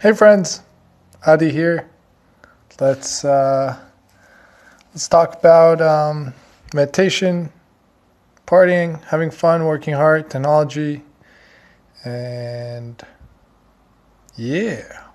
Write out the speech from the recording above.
Hey friends, Adi here. Let's uh, let's talk about um, meditation, partying, having fun, working hard, technology, and yeah.